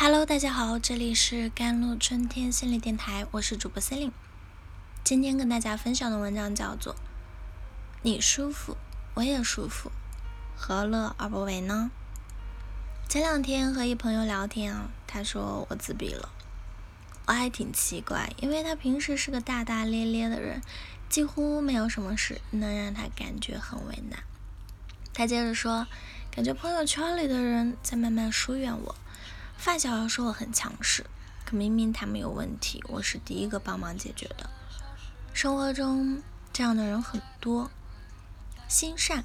Hello，大家好，这里是甘露春天心理电台，我是主播 c e l i n e 今天跟大家分享的文章叫做《你舒服，我也舒服，何乐而不为呢？》前两天和一朋友聊天啊，他说我自闭了，我还挺奇怪，因为他平时是个大大咧咧的人，几乎没有什么事能让他感觉很为难。他接着说，感觉朋友圈里的人在慢慢疏远我。发小说我很强势，可明明他们有问题，我是第一个帮忙解决的。生活中这样的人很多，心善，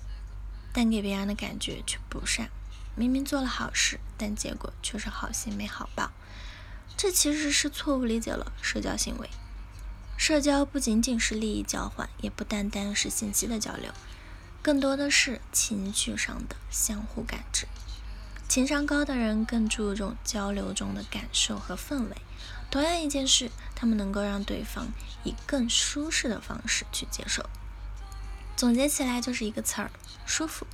但给别人的感觉却不善。明明做了好事，但结果却是好心没好报。这其实是错误理解了社交行为。社交不仅仅是利益交换，也不单单是信息的交流，更多的是情绪上的相互感知。情商高的人更注重交流中的感受和氛围。同样一件事，他们能够让对方以更舒适的方式去接受。总结起来就是一个词儿：舒服。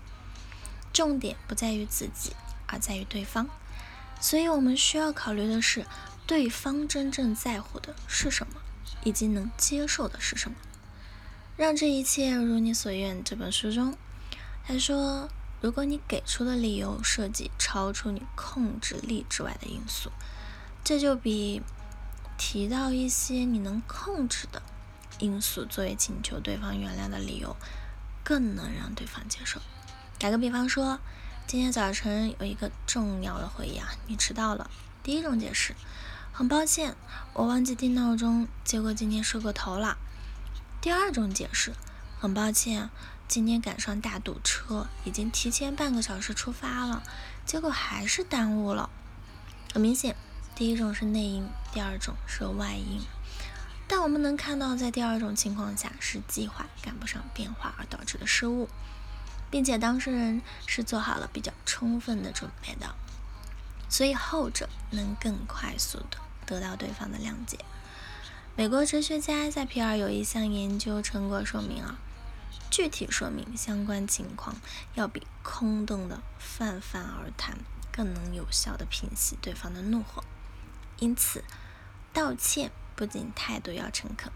重点不在于自己，而在于对方。所以我们需要考虑的是，对方真正在乎的是什么，以及能接受的是什么。让这一切如你所愿。这本书中，他说。如果你给出的理由涉及超出你控制力之外的因素，这就比提到一些你能控制的因素作为请求对方原谅的理由更能让对方接受。打个比方说，今天早晨有一个重要的会议啊，你迟到了。第一种解释，很抱歉，我忘记定闹钟，结果今天睡过头了。第二种解释，很抱歉。今天赶上大堵车，已经提前半个小时出发了，结果还是耽误了。很明显，第一种是内因，第二种是外因。但我们能看到，在第二种情况下是计划赶不上变化而导致的失误，并且当事人是做好了比较充分的准备的，所以后者能更快速的得到对方的谅解。美国哲学家在皮尔有一项研究成果说明啊。具体说明相关情况，要比空洞的泛泛而谈更能有效的平息对方的怒火。因此，道歉不仅态度要诚恳，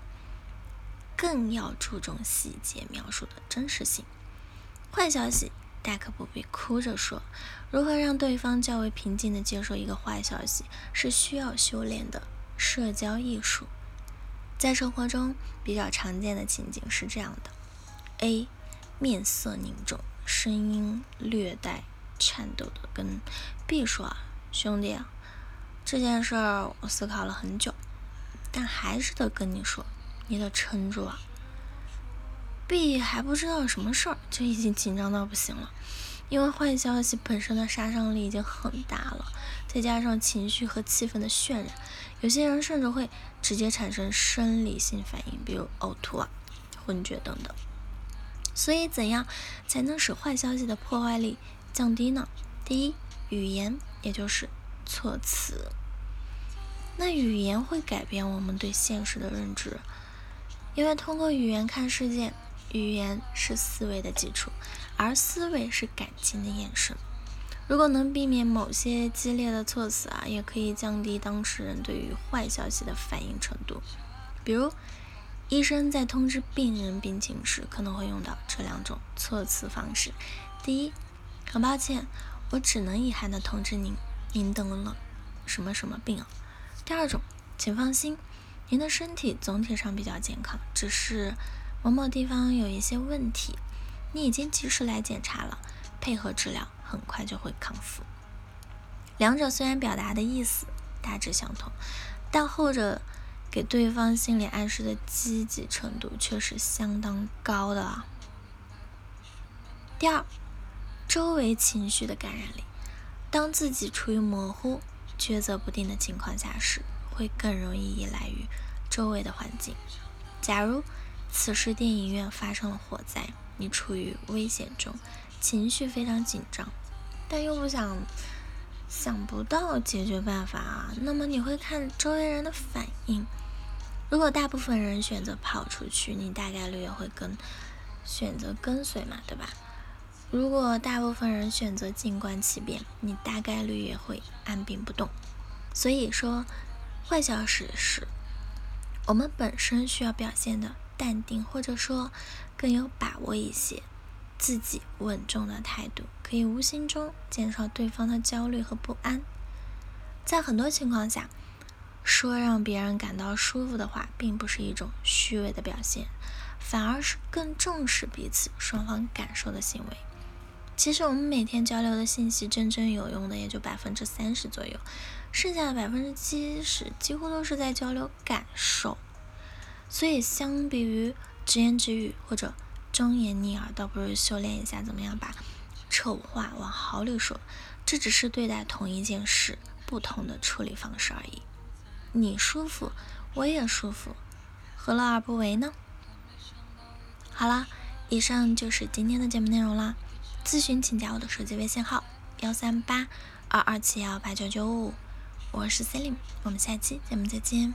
更要注重细节描述的真实性。坏消息大可不必哭着说。如何让对方较为平静地接受一个坏消息，是需要修炼的社交艺术。在生活中比较常见的情景是这样的。A 面色凝重，声音略带颤抖的跟 B 说：“，兄弟，这件事儿我思考了很久，但还是得跟你说，你得撑住啊。”B 还不知道什么事儿，就已经紧张到不行了，因为坏消息本身的杀伤力已经很大了，再加上情绪和气氛的渲染，有些人甚至会直接产生生理性反应，比如呕吐啊、昏厥等等。所以，怎样才能使坏消息的破坏力降低呢？第一，语言，也就是措辞。那语言会改变我们对现实的认知，因为通过语言看世界，语言是思维的基础，而思维是感情的延伸。如果能避免某些激烈的措辞啊，也可以降低当事人对于坏消息的反应程度，比如。医生在通知病人病情时，可能会用到这两种措辞方式：第一，很抱歉，我只能遗憾地通知您，您得了什么什么病啊；第二种，请放心，您的身体总体上比较健康，只是某某地方有一些问题，你已经及时来检查了，配合治疗，很快就会康复。两者虽然表达的意思大致相同，但后者。给对方心理暗示的积极程度却是相当高的啊。第二，周围情绪的感染力，当自己处于模糊、抉择不定的情况下时，会更容易依赖于周围的环境。假如此时电影院发生了火灾，你处于危险中，情绪非常紧张，但又不想。想不到解决办法啊，那么你会看周围人的反应。如果大部分人选择跑出去，你大概率也会跟选择跟随嘛，对吧？如果大部分人选择静观其变，你大概率也会按兵不动。所以说，坏消息是，我们本身需要表现的淡定，或者说更有把握一些，自己稳重的态度，可以无形中减少对方的焦虑和不安。在很多情况下，说让别人感到舒服的话，并不是一种虚伪的表现，反而是更重视彼此双方感受的行为。其实我们每天交流的信息，真正有用的也就百分之三十左右，剩下的百分之七十几乎都是在交流感受。所以，相比于直言直语或者忠言逆耳，倒不如修炼一下怎么样把丑话往好里说。这只是对待同一件事不同的处理方式而已。你舒服，我也舒服，何乐而不为呢？好了，以上就是今天的节目内容啦。咨询请加我的手机微信号：幺三八二二七幺八九九五，我是 Celine，我们下期节目再见。